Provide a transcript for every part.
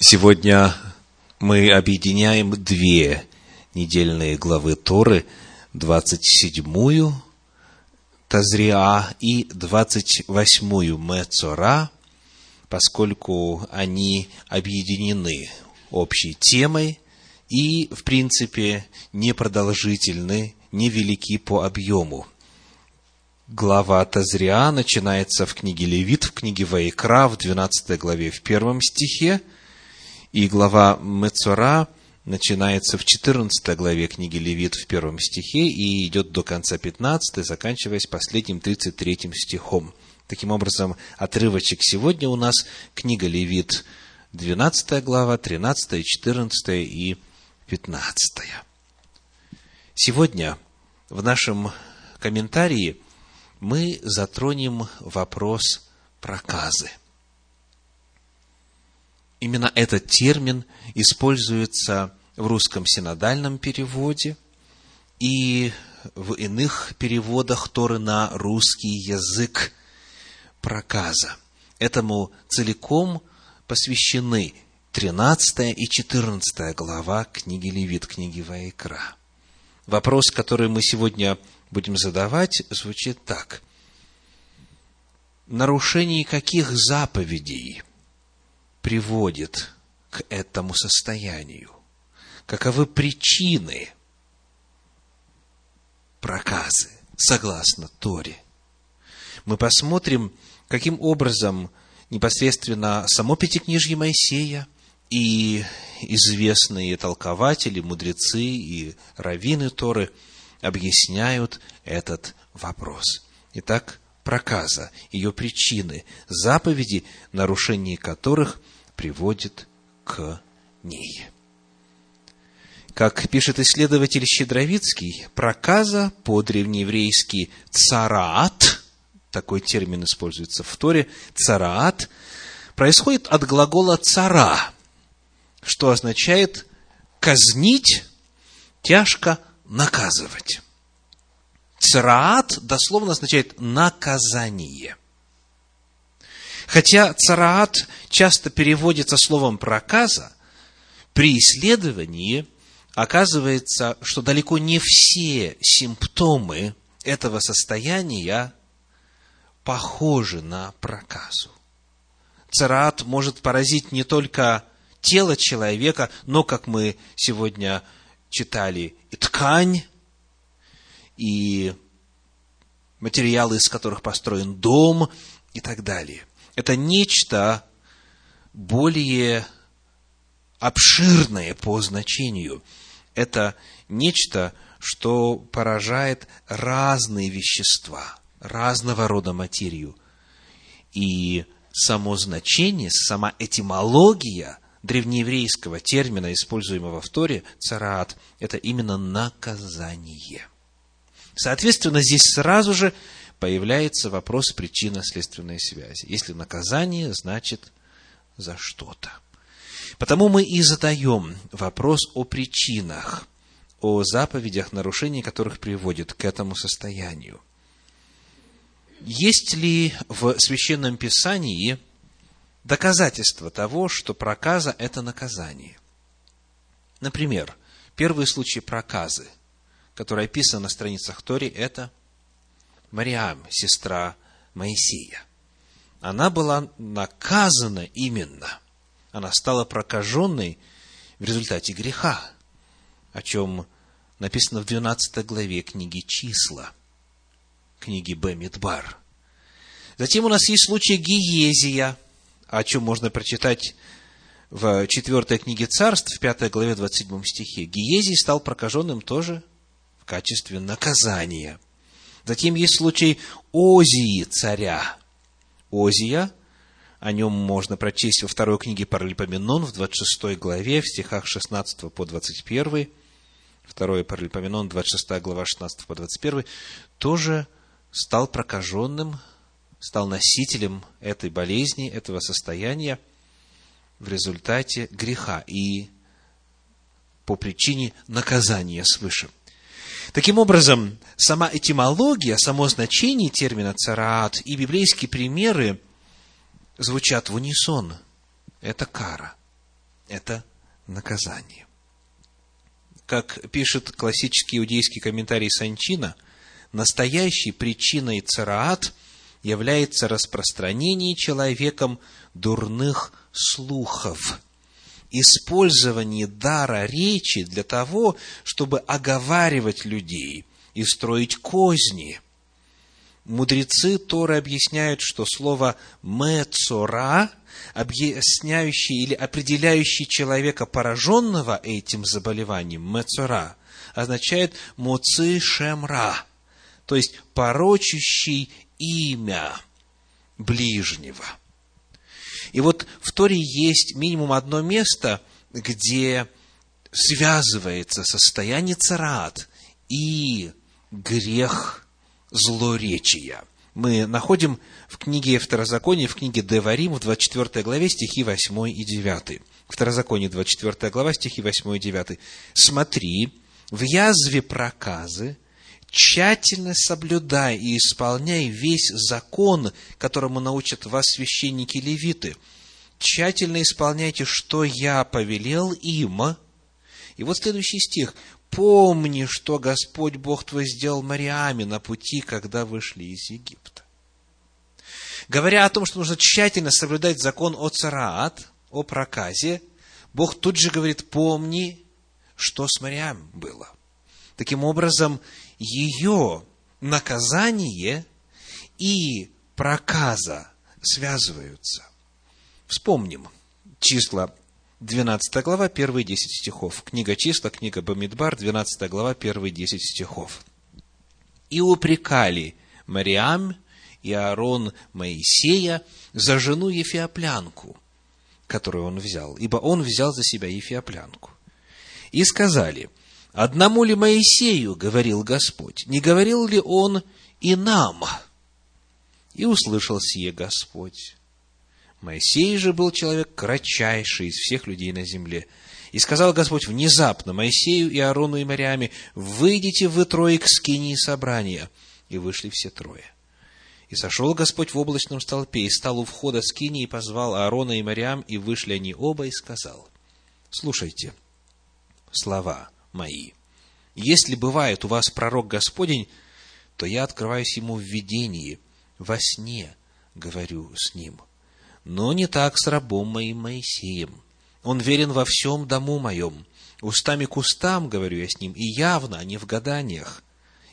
Сегодня мы объединяем две недельные главы Торы, 27-ю Тазриа и 28-ю Мецора, поскольку они объединены общей темой и, в принципе, непродолжительны, невелики по объему. Глава Тазриа начинается в книге Левит, в книге Ваикра, в 12 главе, в первом стихе – и глава Мецора начинается в 14 главе книги Левит в первом стихе и идет до конца 15, заканчиваясь последним 33 стихом. Таким образом, отрывочек сегодня у нас книга Левит 12 глава, 13, 14 и 15. Сегодня в нашем комментарии мы затронем вопрос проказы – Именно этот термин используется в русском синодальном переводе и в иных переводах Торы на русский язык проказа. Этому целиком посвящены 13 и 14 глава книги Левит, книги Ваикра. Вопрос, который мы сегодня будем задавать, звучит так. Нарушение каких заповедей приводит к этому состоянию? Каковы причины проказы, согласно Торе? Мы посмотрим, каким образом непосредственно само Пятикнижье Моисея и известные толкователи, мудрецы и раввины Торы объясняют этот вопрос. Итак, проказа, ее причины, заповеди, нарушение которых приводит к ней. Как пишет исследователь Щедровицкий, проказа по-древнееврейски цараат, такой термин используется в Торе, цараат, происходит от глагола цара, что означает казнить, тяжко наказывать. Цараат дословно означает наказание. Хотя цараат часто переводится словом проказа, при исследовании оказывается, что далеко не все симптомы этого состояния похожи на проказу. Цараат может поразить не только тело человека, но, как мы сегодня читали, и ткань, и материалы, из которых построен дом и так далее. Это нечто более обширное по значению. Это нечто, что поражает разные вещества, разного рода материю. И само значение, сама этимология древнееврейского термина, используемого в Торе, цараат, это именно наказание – Соответственно, здесь сразу же появляется вопрос причинно-следственной связи. Если наказание, значит за что-то. Потому мы и задаем вопрос о причинах, о заповедях, нарушения которых приводит к этому состоянию. Есть ли в Священном Писании доказательства того, что проказа – это наказание? Например, первый случай проказы – которая описана на страницах Тори, это Мариам, сестра Моисея. Она была наказана именно. Она стала прокаженной в результате греха, о чем написано в 12 главе книги «Числа», книги Бемидбар. Затем у нас есть случай Гиезия, о чем можно прочитать в 4 книге Царств, в 5 главе 27 стихе. Гиезий стал прокаженным тоже качестве наказания. Затем есть случай Озии царя. Озия, о нем можно прочесть во второй книге Паралипоменон в 26 главе, в стихах 16 по 21. Второе Паралипоменон, 26 глава, 16 по 21. Тоже стал прокаженным, стал носителем этой болезни, этого состояния в результате греха и по причине наказания свыше. Таким образом, сама этимология, само значение термина «цараат» и библейские примеры звучат в унисон. Это кара. это наказание. Как пишет классический иудейский комментарий Санчина, настоящей причиной цараат является распространение человеком дурных слухов, использование дара речи для того, чтобы оговаривать людей и строить козни. Мудрецы Торы объясняют, что слово «мецора», объясняющий или определяющий человека, пораженного этим заболеванием, мецора, означает «моци шемра», то есть порочащий имя ближнего. И вот в Торе есть минимум одно место, где связывается состояние царат и грех злоречия. Мы находим в книге Второзакония, в книге Деварим, в 24 главе, стихи 8 и 9. Второзаконие, 24 глава, стихи 8 и 9. «Смотри, в язве проказы тщательно соблюдай и исполняй весь закон, которому научат вас священники левиты. Тщательно исполняйте, что я повелел им. И вот следующий стих. Помни, что Господь Бог твой сделал Мариаме на пути, когда вышли из Египта. Говоря о том, что нужно тщательно соблюдать закон о цараат, о проказе, Бог тут же говорит, помни, что с Мариам было. Таким образом, ее наказание и проказа связываются. Вспомним числа 12 глава, первые 10 стихов. Книга числа, книга Бамидбар, 12 глава, первые 10 стихов. «И упрекали Мариам и Аарон Моисея за жену Ефиоплянку, которую он взял, ибо он взял за себя Ефиоплянку. И сказали, Одному ли Моисею говорил Господь? Не говорил ли он и нам? И услышал сие Господь. Моисей же был человек кратчайший из всех людей на земле. И сказал Господь внезапно Моисею и Аарону и Мариаме, «Выйдите вы трое к скинии собрания». И вышли все трое. И сошел Господь в облачном столпе, и стал у входа скинии, и позвал Аарона и Мариам, и вышли они оба, и сказал, «Слушайте слова мои. Если бывает у вас пророк Господень, то я открываюсь ему в видении, во сне говорю с ним. Но не так с рабом моим Моисеем. Он верен во всем дому моем. Устами к устам говорю я с ним, и явно, а не в гаданиях.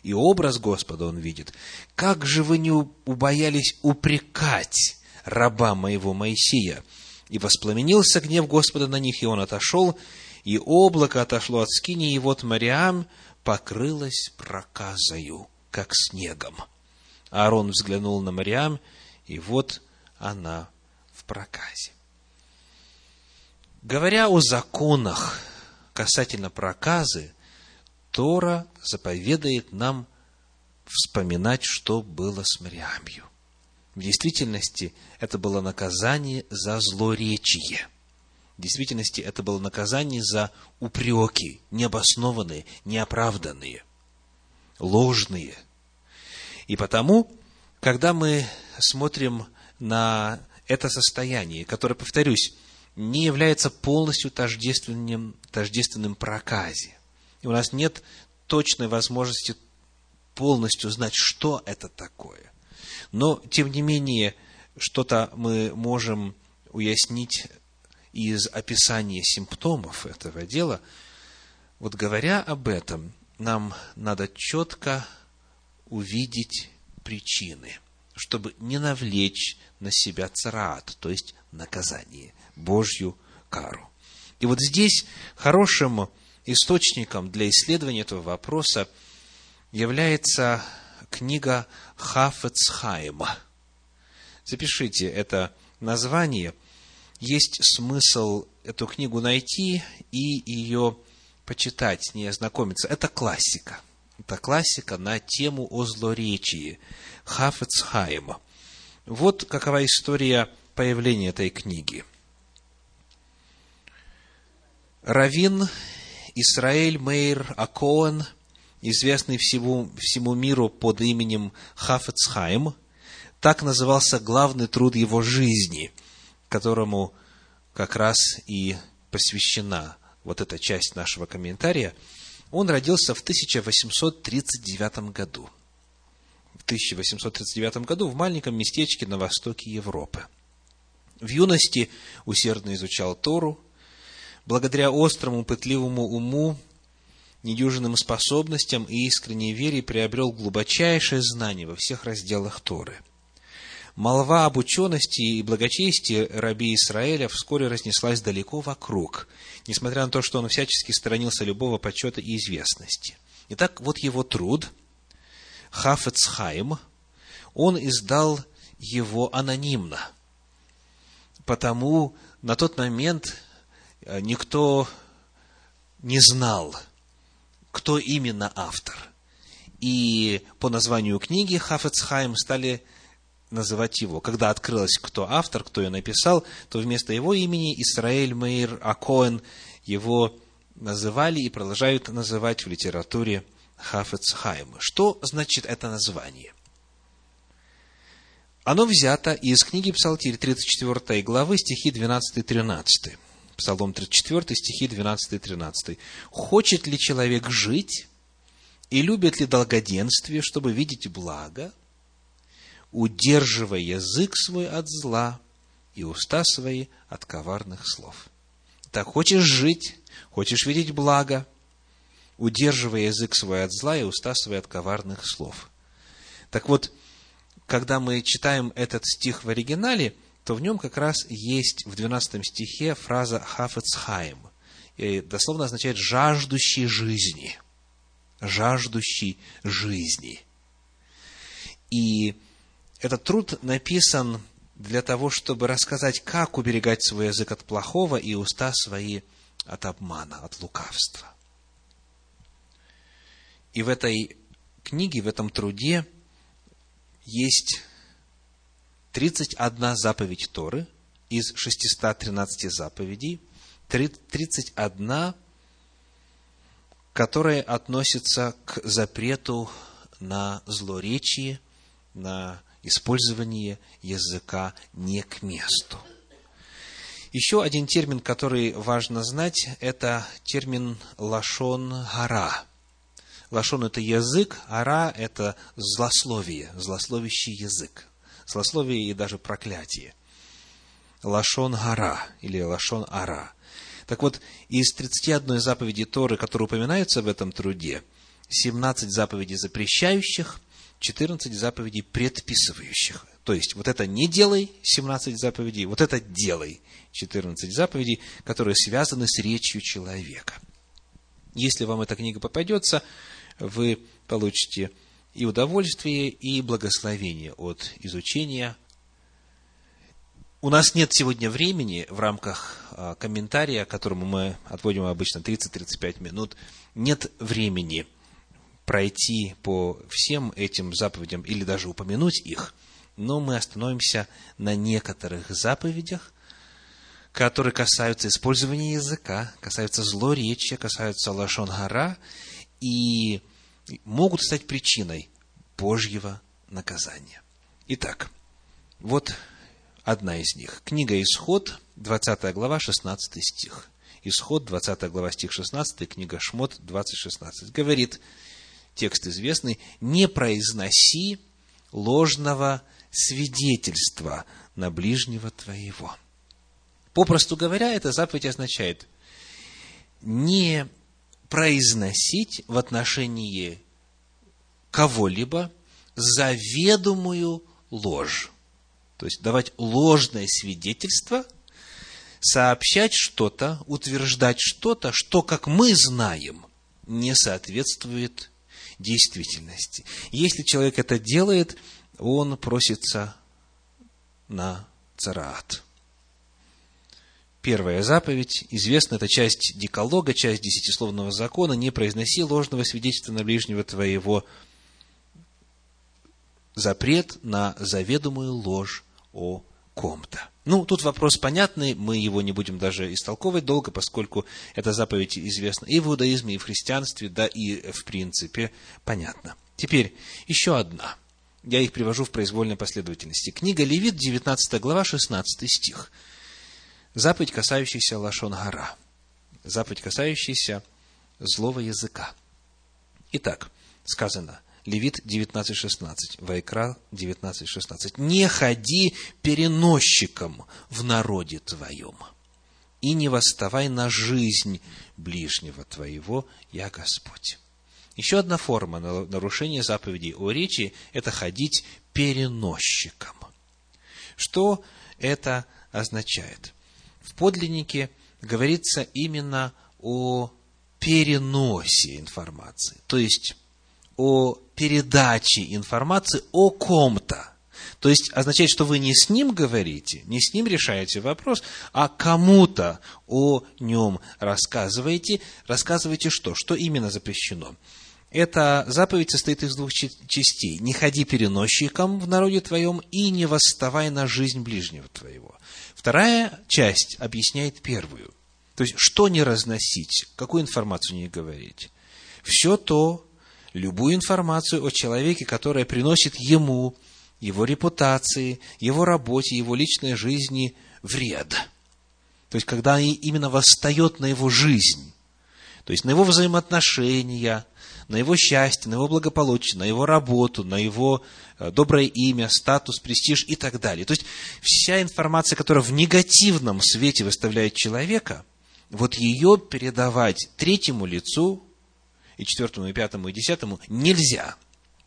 И образ Господа он видит. Как же вы не убоялись упрекать раба моего Моисея? И воспламенился гнев Господа на них, и он отошел, и облако отошло от скини, и вот Мариам покрылась проказою, как снегом. Аарон взглянул на Мариам, и вот она в проказе. Говоря о законах касательно проказы, Тора заповедает нам вспоминать, что было с Мариамью. В действительности, это было наказание за злоречие – в действительности это было наказание за упреки, необоснованные, неоправданные, ложные. И потому, когда мы смотрим на это состояние, которое, повторюсь, не является полностью тождественным, тождественным проказе, и у нас нет точной возможности полностью знать, что это такое. Но, тем не менее, что-то мы можем уяснить из описания симптомов этого дела, вот говоря об этом, нам надо четко увидеть причины, чтобы не навлечь на себя царат, то есть наказание, Божью кару. И вот здесь хорошим источником для исследования этого вопроса является книга Хафецхайма. Запишите это название – есть смысл эту книгу найти и ее почитать, с ней ознакомиться. Это классика. Это классика на тему о злоречии Хафецхайма. Вот какова история появления этой книги. Равин Исраэль Мейр Акоэн, известный всему, всему миру под именем Хафецхайм, так назывался главный труд его жизни – которому как раз и посвящена вот эта часть нашего комментария, он родился в 1839 году. В 1839 году в маленьком местечке на востоке Европы. В юности усердно изучал Тору. Благодаря острому, пытливому уму, недюжинным способностям и искренней вере приобрел глубочайшее знание во всех разделах Торы – Молва об учености и благочестии раби Израиля вскоре разнеслась далеко вокруг, несмотря на то, что он всячески сторонился любого почета и известности. Итак, вот его труд, Хафецхайм, он издал его анонимно, потому на тот момент э, никто не знал, кто именно автор. И по названию книги Хафецхайм стали называть его. Когда открылось, кто автор, кто ее написал, то вместо его имени Исраэль Мейр Акоэн его называли и продолжают называть в литературе Хафец Хайм. Что значит это название? Оно взято из книги Псалтирь 34 главы, стихи 12-13. Псалом 34, стихи 12-13. «Хочет ли человек жить, и любит ли долгоденствие, чтобы видеть благо?» Удерживая язык свой от зла и уста свои от коварных слов. Так хочешь жить, хочешь видеть благо, удерживая язык свой от зла и уста свои от коварных слов. Так вот, когда мы читаем этот стих в оригинале, то в нем как раз есть в 12 стихе фраза «хафецхайм». И дословно означает «жаждущий жизни». «Жаждущий жизни». И этот труд написан для того, чтобы рассказать, как уберегать свой язык от плохого и уста свои от обмана, от лукавства. И в этой книге, в этом труде есть 31 заповедь Торы из 613 заповедей, 31, которые относятся к запрету на злоречие, на использование языка не к месту. Еще один термин, который важно знать, это термин лашон гара. Лашон – это язык, ара – это злословие, злословящий язык. Злословие и даже проклятие. Лашон гара или лашон ара. Так вот, из 31 заповеди Торы, которые упоминаются в этом труде, 17 заповедей запрещающих, 14 заповедей предписывающих. То есть, вот это не делай 17 заповедей, вот это делай 14 заповедей, которые связаны с речью человека. Если вам эта книга попадется, вы получите и удовольствие, и благословение от изучения. У нас нет сегодня времени в рамках а, комментария, которому мы отводим обычно 30-35 минут, нет времени пройти по всем этим заповедям или даже упомянуть их, но мы остановимся на некоторых заповедях, которые касаются использования языка, касаются злоречия, касаются лашонгара и могут стать причиной Божьего наказания. Итак, вот одна из них. Книга Исход, 20 глава, 16 стих. Исход, 20 глава, стих 16, книга Шмот, 20-16. Говорит, текст известный, не произноси ложного свидетельства на ближнего твоего. Попросту говоря, эта заповедь означает не произносить в отношении кого-либо заведомую ложь. То есть давать ложное свидетельство, сообщать что-то, утверждать что-то, что, как мы знаем, не соответствует действительности. Если человек это делает, он просится на цараат. Первая заповедь, известна эта часть деколога, часть десятисловного закона, не произноси ложного свидетельства на ближнего твоего, запрет на заведомую ложь о ком-то. Ну, тут вопрос понятный, мы его не будем даже истолковывать долго, поскольку эта заповедь известна и в иудаизме, и в христианстве, да и в принципе понятно. Теперь еще одна. Я их привожу в произвольной последовательности. Книга Левит, 19 глава, 16 стих. Заповедь, касающаяся Лашон Гора. заповедь, касающаяся злого языка. Итак, сказано, Левит 19.16, Вайкра 19.16. «Не ходи переносчиком в народе твоем, и не восставай на жизнь ближнего твоего, я Господь». Еще одна форма нарушения заповедей о речи – это ходить переносчиком. Что это означает? В подлиннике говорится именно о переносе информации, то есть о передаче информации о ком-то. То есть означает, что вы не с ним говорите, не с ним решаете вопрос, а кому-то о нем рассказываете. Рассказываете что? Что именно запрещено? Эта заповедь состоит из двух частей. Не ходи переносчиком в народе твоем и не восставай на жизнь ближнего твоего. Вторая часть объясняет первую. То есть, что не разносить, какую информацию не говорить. Все то, любую информацию о человеке, которая приносит ему, его репутации, его работе, его личной жизни вред. То есть, когда именно восстает на его жизнь, то есть на его взаимоотношения, на его счастье, на его благополучие, на его работу, на его э, доброе имя, статус, престиж и так далее. То есть вся информация, которая в негативном свете выставляет человека, вот ее передавать третьему лицу, и четвертому, и пятому, и десятому нельзя.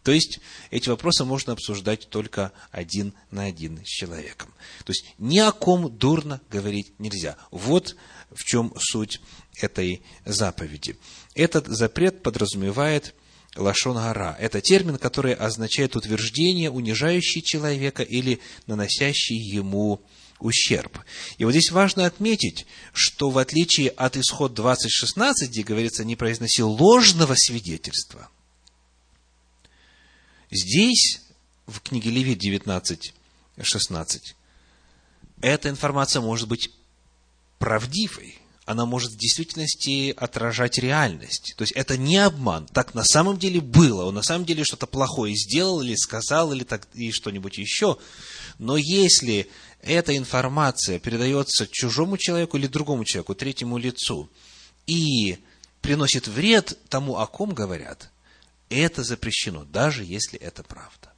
То есть эти вопросы можно обсуждать только один на один с человеком. То есть ни о ком дурно говорить нельзя. Вот в чем суть этой заповеди. Этот запрет подразумевает лашон гора. Это термин, который означает утверждение, унижающее человека или наносящий ему ущерб. И вот здесь важно отметить, что в отличие от исход 20.16, где говорится, не произноси ложного свидетельства, здесь, в книге Левит 19.16, эта информация может быть правдивой, она может в действительности отражать реальность. То есть это не обман. Так на самом деле было. Он на самом деле что-то плохое сделал или сказал, или, так, или что-нибудь еще. Но если эта информация передается чужому человеку или другому человеку, третьему лицу, и приносит вред тому, о ком говорят, это запрещено, даже если это правда.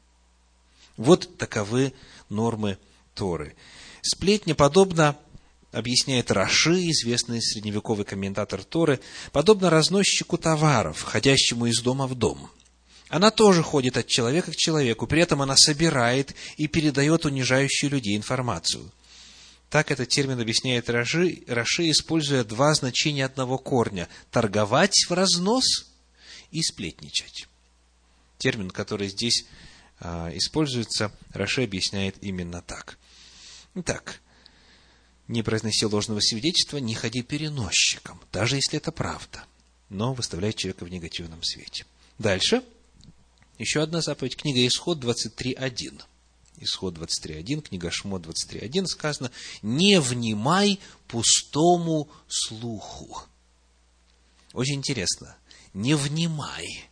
Вот таковы нормы Торы. Сплетня подобна объясняет Раши, известный средневековый комментатор Торы, подобно разносчику товаров, ходящему из дома в дом. Она тоже ходит от человека к человеку, при этом она собирает и передает унижающую людей информацию. Так этот термин объясняет Раши, Раши, используя два значения одного корня – торговать в разнос и сплетничать. Термин, который здесь а, используется, Раши объясняет именно так. Итак, не произноси ложного свидетельства, не ходи переносчиком, даже если это правда, но выставляй человека в негативном свете. Дальше. Еще одна заповедь. Книга Исход 23.1. Исход 23.1, книга Шмо 23.1 сказано, не внимай пустому слуху. Очень интересно. Не внимай.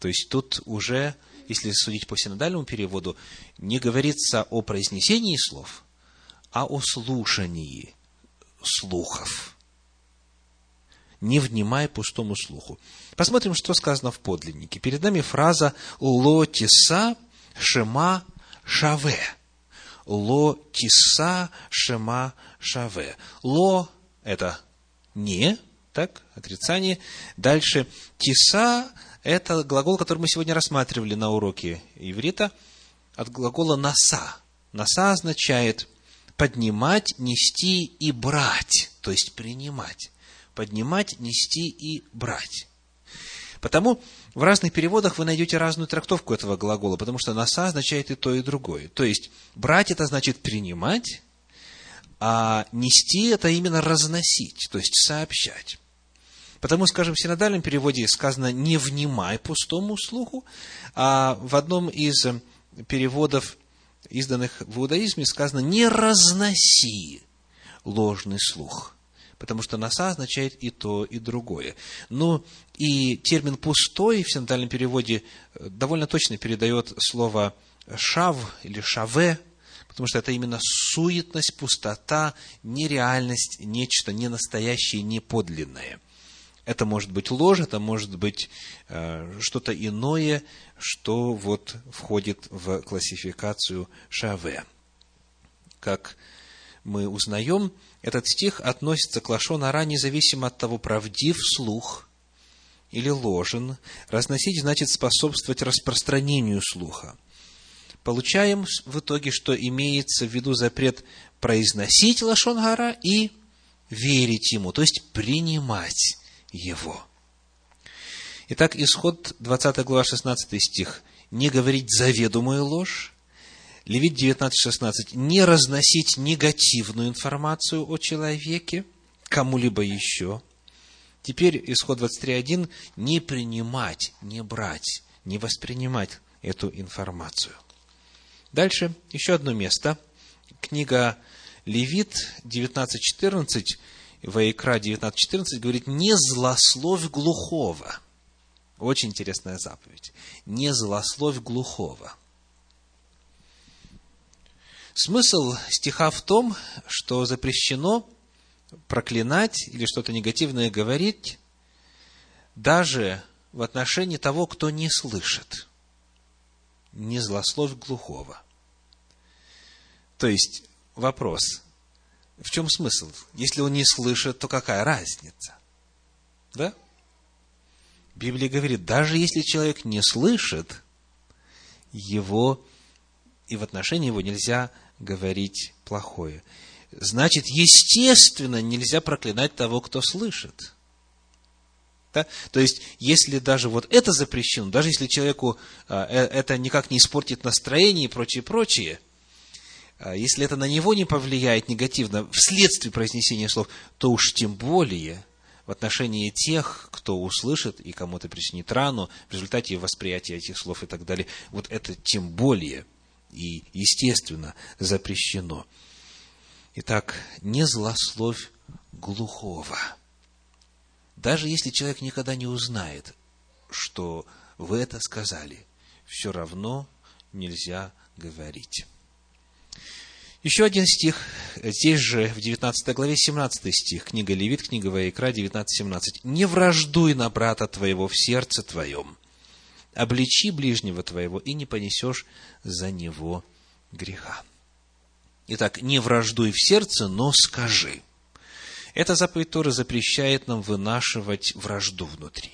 То есть тут уже, если судить по синодальному переводу, не говорится о произнесении слов, а о слушании слухов. Не внимай пустому слуху. Посмотрим, что сказано в подлиннике. Перед нами фраза «лотиса шема шаве». «Ло тиса шема шаве». «Ло» – это «не», так, отрицание. Дальше «тиса» – это глагол, который мы сегодня рассматривали на уроке иврита, от глагола «наса». «Наса» означает поднимать, нести и брать, то есть принимать. Поднимать, нести и брать. Потому в разных переводах вы найдете разную трактовку этого глагола, потому что носа означает и то, и другое. То есть, брать это значит принимать, а нести это именно разносить, то есть сообщать. Потому, скажем, в синодальном переводе сказано «не внимай пустому слуху», а в одном из переводов изданных в иудаизме, сказано «не разноси ложный слух». Потому что «наса» означает и то, и другое. Но и термин «пустой» в синодальном переводе э, довольно точно передает слово «шав» или «шаве», потому что это именно суетность, пустота, нереальность, нечто ненастоящее, неподлинное. Это может быть ложь, это может быть э, что-то иное, что вот входит в классификацию Шаве. Как мы узнаем, этот стих относится к Лашонара независимо от того, правдив слух или ложен. Разносить значит способствовать распространению слуха. Получаем в итоге, что имеется в виду запрет произносить Лашонгара и верить ему, то есть принимать его. Итак, исход 20 глава 16 стих. «Не говорить заведомую ложь, Левит 19.16. Не разносить негативную информацию о человеке кому-либо еще. Теперь исход 23.1. Не принимать, не брать, не воспринимать эту информацию. Дальше еще одно место. Книга Левит 19.14, Ваикра 19.14 говорит, не злословь глухого. Очень интересная заповедь. Не злословь глухого. Смысл стиха в том, что запрещено проклинать или что-то негативное говорить даже в отношении того, кто не слышит. Не злословь глухого. То есть, вопрос, в чем смысл? Если он не слышит, то какая разница? Да? Библия говорит, даже если человек не слышит, его и в отношении его нельзя говорить плохое. Значит, естественно, нельзя проклинать того, кто слышит. Да? То есть, если даже вот это запрещено, даже если человеку а, э, это никак не испортит настроение и прочее, прочее, если это на него не повлияет негативно вследствие произнесения слов, то уж тем более в отношении тех, кто услышит и кому-то причинит рану в результате восприятия этих слов и так далее, вот это тем более – и, естественно, запрещено. Итак, не злословь глухого. Даже если человек никогда не узнает, что вы это сказали, все равно нельзя говорить. Еще один стих, здесь же в 19 главе 17 стих, книга Левит, книга Ваикра, 19-17. «Не враждуй на брата твоего в сердце твоем, обличи ближнего твоего, и не понесешь за него греха. Итак, не враждуй в сердце, но скажи. Эта заповедь Торы запрещает нам вынашивать вражду внутри.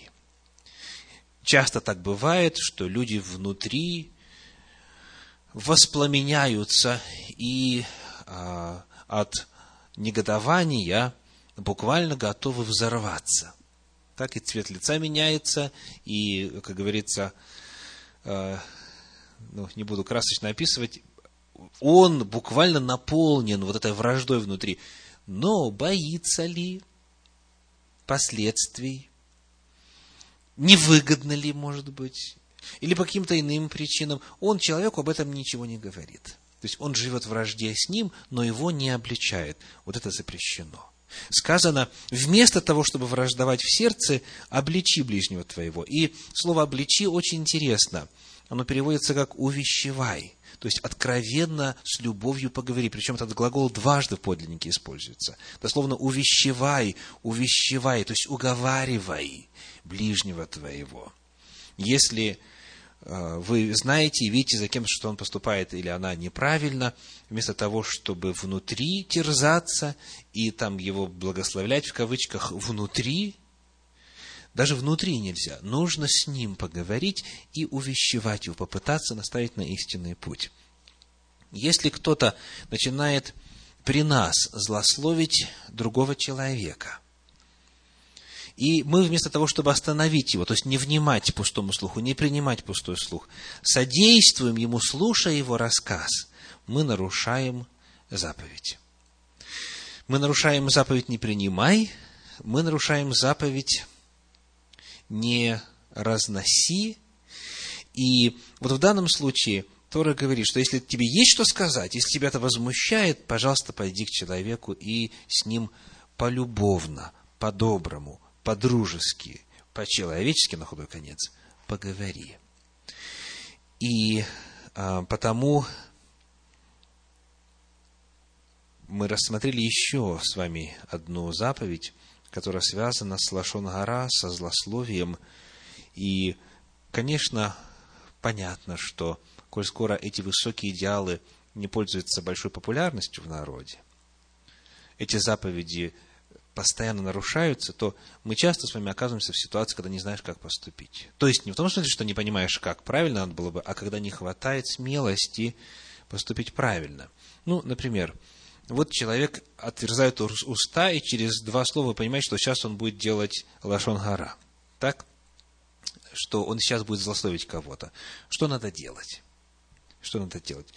Часто так бывает, что люди внутри воспламеняются и а, от негодования буквально готовы взорваться так и цвет лица меняется, и, как говорится, э, ну, не буду красочно описывать, он буквально наполнен вот этой враждой внутри. Но боится ли последствий? Невыгодно ли, может быть? Или по каким-то иным причинам? Он человеку об этом ничего не говорит. То есть он живет в вражде с ним, но его не обличает. Вот это запрещено. Сказано, вместо того, чтобы враждовать в сердце, обличи ближнего твоего. И слово обличи очень интересно. Оно переводится как увещевай. То есть откровенно с любовью поговори. Причем этот глагол дважды в подлиннике используется. Дословно увещевай, увещевай, то есть уговаривай ближнего твоего. Если вы знаете и видите за кем, что он поступает или она неправильно, вместо того, чтобы внутри терзаться и там его благословлять в кавычках внутри, даже внутри нельзя. Нужно с ним поговорить и увещевать его, попытаться наставить на истинный путь. Если кто-то начинает при нас злословить другого человека – и мы вместо того, чтобы остановить его, то есть не внимать пустому слуху, не принимать пустой слух, содействуем ему, слушая его рассказ, мы нарушаем заповедь. Мы нарушаем заповедь «не принимай», мы нарушаем заповедь «не разноси». И вот в данном случае Тора говорит, что если тебе есть что сказать, если тебя это возмущает, пожалуйста, пойди к человеку и с ним полюбовно, по-доброму, по-дружески, по-человечески, на худой конец, поговори. И а, потому мы рассмотрели еще с вами одну заповедь, которая связана с Лашон Гора, со злословием. И, конечно, понятно, что, коль скоро эти высокие идеалы не пользуются большой популярностью в народе, эти заповеди постоянно нарушаются, то мы часто с вами оказываемся в ситуации, когда не знаешь, как поступить. То есть не в том смысле, что не понимаешь, как правильно надо было бы, а когда не хватает смелости поступить правильно. Ну, например, вот человек отверзает уста, и через два слова понимает, что сейчас он будет делать лашон гора. Так? Что он сейчас будет злословить кого-то. Что надо делать? Что надо делать?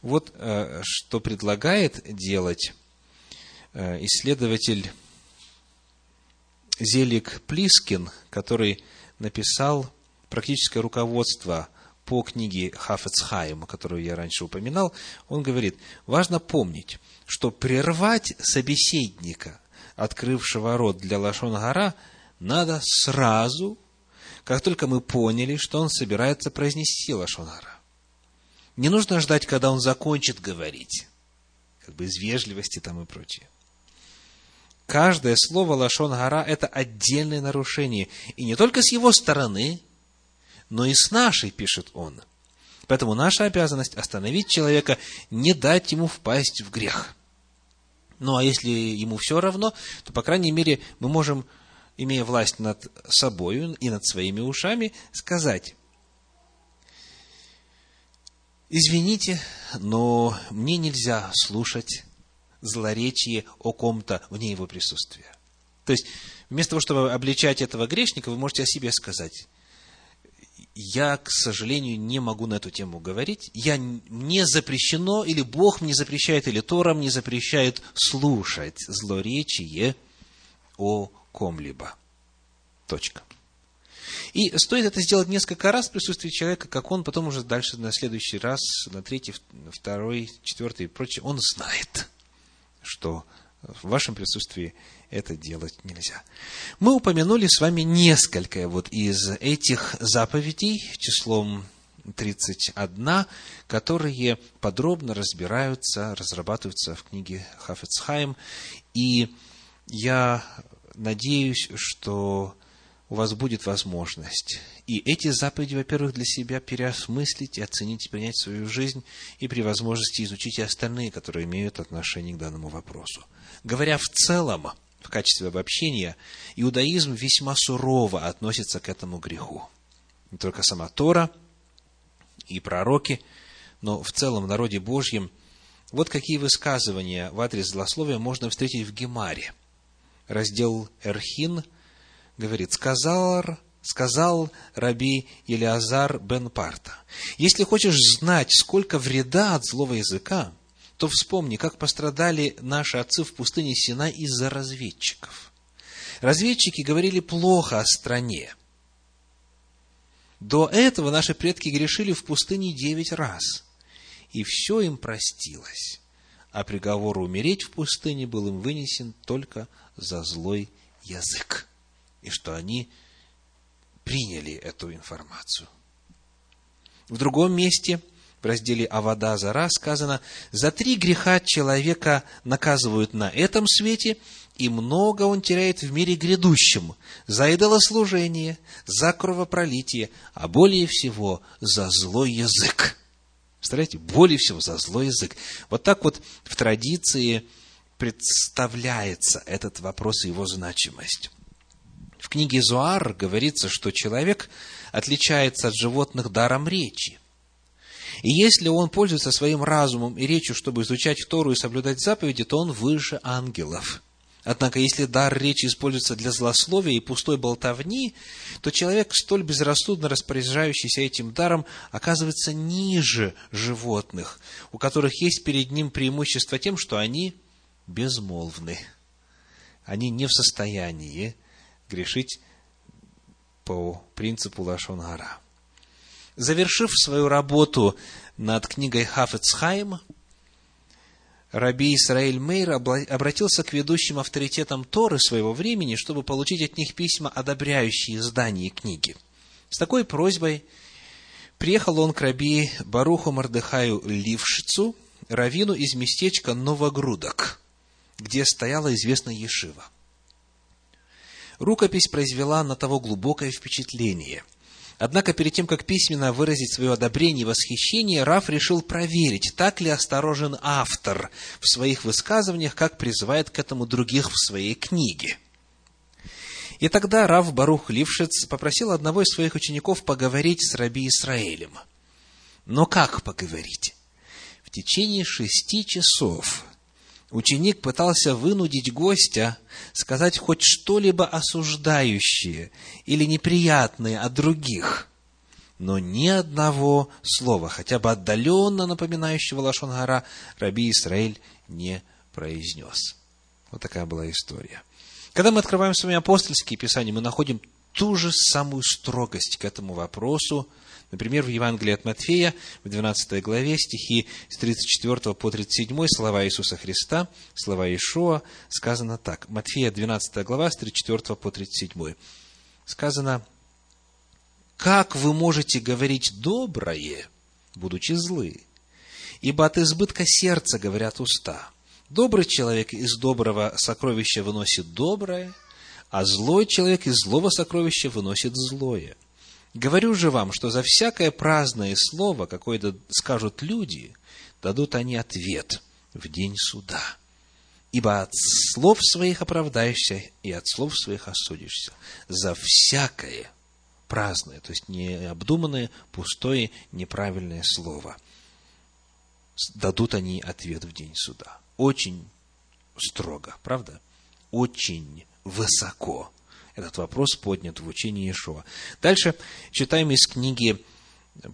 Вот э, что предлагает делать э, исследователь Зелик Плискин, который написал практическое руководство по книге Хафецхайма, которую я раньше упоминал, он говорит, важно помнить, что прервать собеседника, открывшего рот для Лашон Гора, надо сразу, как только мы поняли, что он собирается произнести Лашон Гора. Не нужно ждать, когда он закончит говорить, как бы из вежливости там и прочее. Каждое слово Лашон Гора – это отдельное нарушение. И не только с его стороны, но и с нашей, пишет он. Поэтому наша обязанность остановить человека, не дать ему впасть в грех. Ну, а если ему все равно, то, по крайней мере, мы можем, имея власть над собой и над своими ушами, сказать, извините, но мне нельзя слушать злоречие о ком-то вне его присутствия. То есть, вместо того, чтобы обличать этого грешника, вы можете о себе сказать, я, к сожалению, не могу на эту тему говорить. Я, мне запрещено, или Бог мне запрещает, или Тора мне запрещает слушать злоречие о ком-либо. Точка. И стоит это сделать несколько раз в присутствии человека, как он потом уже дальше на следующий раз, на третий, второй, четвертый и прочее, он знает что в вашем присутствии это делать нельзя. Мы упомянули с вами несколько вот из этих заповедей числом 31, которые подробно разбираются, разрабатываются в книге Хафецхайм. И я надеюсь, что у вас будет возможность и эти заповеди, во-первых, для себя переосмыслить и оценить, принять свою жизнь, и при возможности изучить и остальные, которые имеют отношение к данному вопросу. Говоря в целом, в качестве обобщения, иудаизм весьма сурово относится к этому греху. Не только сама Тора и пророки, но в целом в народе Божьем вот какие высказывания в адрес злословия можно встретить в Гемаре. Раздел Эрхин – говорит, сказал, сказал раби Елиазар бен Парта, если хочешь знать, сколько вреда от злого языка, то вспомни, как пострадали наши отцы в пустыне Сина из-за разведчиков. Разведчики говорили плохо о стране. До этого наши предки грешили в пустыне девять раз, и все им простилось, а приговор умереть в пустыне был им вынесен только за злой язык и что они приняли эту информацию. В другом месте, в разделе «Авода Зара» сказано, «За три греха человека наказывают на этом свете, и много он теряет в мире грядущем, за идолослужение, за кровопролитие, а более всего за злой язык». Представляете, более всего за злой язык. Вот так вот в традиции представляется этот вопрос и его значимость. Книге Зуар говорится, что человек отличается от животных даром речи. И если он пользуется своим разумом и речью, чтобы изучать Тору и соблюдать заповеди, то он выше ангелов. Однако, если дар речи используется для злословия и пустой болтовни, то человек, столь безрассудно распоряжающийся этим даром, оказывается ниже животных, у которых есть перед ним преимущество тем, что они безмолвны. Они не в состоянии грешить по принципу Лашонгара. Завершив свою работу над книгой Хафецхайм, Раби Исраиль Мейр обратился к ведущим авторитетам Торы своего времени, чтобы получить от них письма, одобряющие издание книги. С такой просьбой приехал он к Раби Баруху Мардыхаю Лившицу, равину из местечка Новогрудок, где стояла известная Ешива. Рукопись произвела на того глубокое впечатление. Однако перед тем, как письменно выразить свое одобрение и восхищение, Раф решил проверить, так ли осторожен автор в своих высказываниях, как призывает к этому других в своей книге. И тогда Рав Барух Лившиц попросил одного из своих учеников поговорить с Раби Исраэлем. Но как поговорить? В течение шести часов ученик пытался вынудить гостя сказать хоть что-либо осуждающее или неприятное о других, но ни одного слова, хотя бы отдаленно напоминающего Лашонгара, Раби Исраэль не произнес. Вот такая была история. Когда мы открываем с вами апостольские писания, мы находим ту же самую строгость к этому вопросу, Например, в Евангелии от Матфея, в 12 главе, стихи с 34 по 37, слова Иисуса Христа, слова Ишуа, сказано так. Матфея, 12 глава, с 34 по 37. Сказано, «Как вы можете говорить доброе, будучи злы? Ибо от избытка сердца говорят уста. Добрый человек из доброго сокровища выносит доброе, а злой человек из злого сокровища выносит злое. Говорю же вам, что за всякое праздное слово, какое скажут люди, дадут они ответ в день суда. Ибо от слов своих оправдаешься и от слов своих осудишься. За всякое праздное, то есть необдуманное, пустое, неправильное слово. Дадут они ответ в день суда. Очень строго, правда? Очень высоко этот вопрос поднят в учении Иешуа. Дальше читаем из книги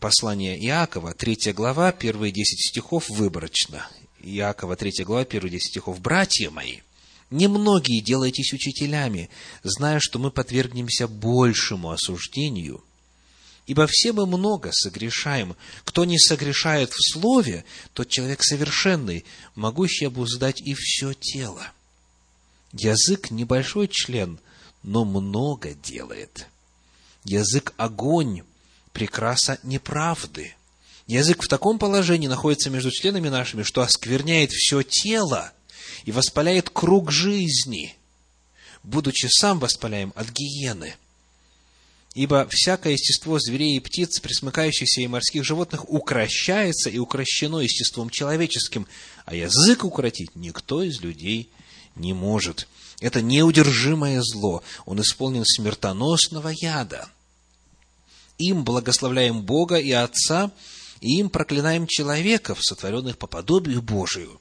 послания Иакова, 3 глава, первые 10 стихов выборочно. Иакова, 3 глава, первые 10 стихов. «Братья мои, немногие делайтесь учителями, зная, что мы подвергнемся большему осуждению. Ибо все мы много согрешаем. Кто не согрешает в слове, тот человек совершенный, могущий обуздать и все тело. Язык – небольшой член – но много делает. Язык – огонь, прекраса неправды. Язык в таком положении находится между членами нашими, что оскверняет все тело и воспаляет круг жизни, будучи сам воспаляем от гиены. Ибо всякое естество зверей и птиц, присмыкающихся и морских животных, укращается и укращено естеством человеческим, а язык укротить никто из людей не может – это неудержимое зло. Он исполнен смертоносного яда. Им благословляем Бога и Отца, и им проклинаем человеков, сотворенных по подобию Божию.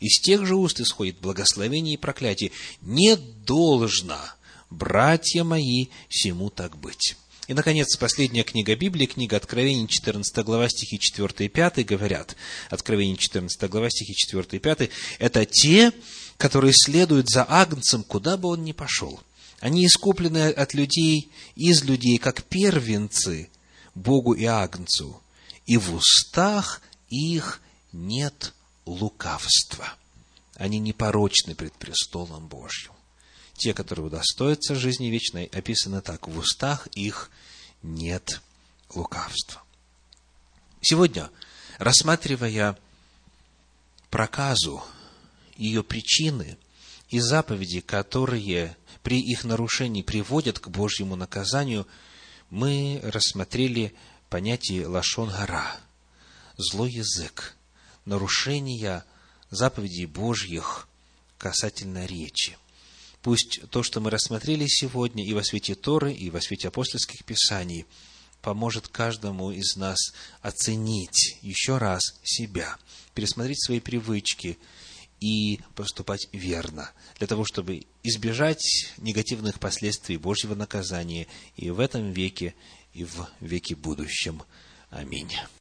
Из тех же уст исходит благословение и проклятие. Не должно, братья мои, всему так быть. И, наконец, последняя книга Библии, книга Откровений, 14 глава, стихи 4 и 5, говорят, Откровение 14 глава, стихи 4 и 5, это те, которые следуют за Агнцем, куда бы он ни пошел. Они искуплены от людей, из людей, как первенцы Богу и Агнцу, и в устах их нет лукавства. Они непорочны пред престолом Божьим. Те, которые удостоятся жизни вечной, описаны так. В устах их нет лукавства. Сегодня, рассматривая проказу ее причины и заповеди, которые при их нарушении приводят к Божьему наказанию, мы рассмотрели понятие лашон гора, злой язык, нарушение заповедей Божьих касательно речи. Пусть то, что мы рассмотрели сегодня и во свете Торы, и во свете апостольских писаний, поможет каждому из нас оценить еще раз себя, пересмотреть свои привычки – и поступать верно, для того, чтобы избежать негативных последствий Божьего наказания и в этом веке, и в веке будущем. Аминь.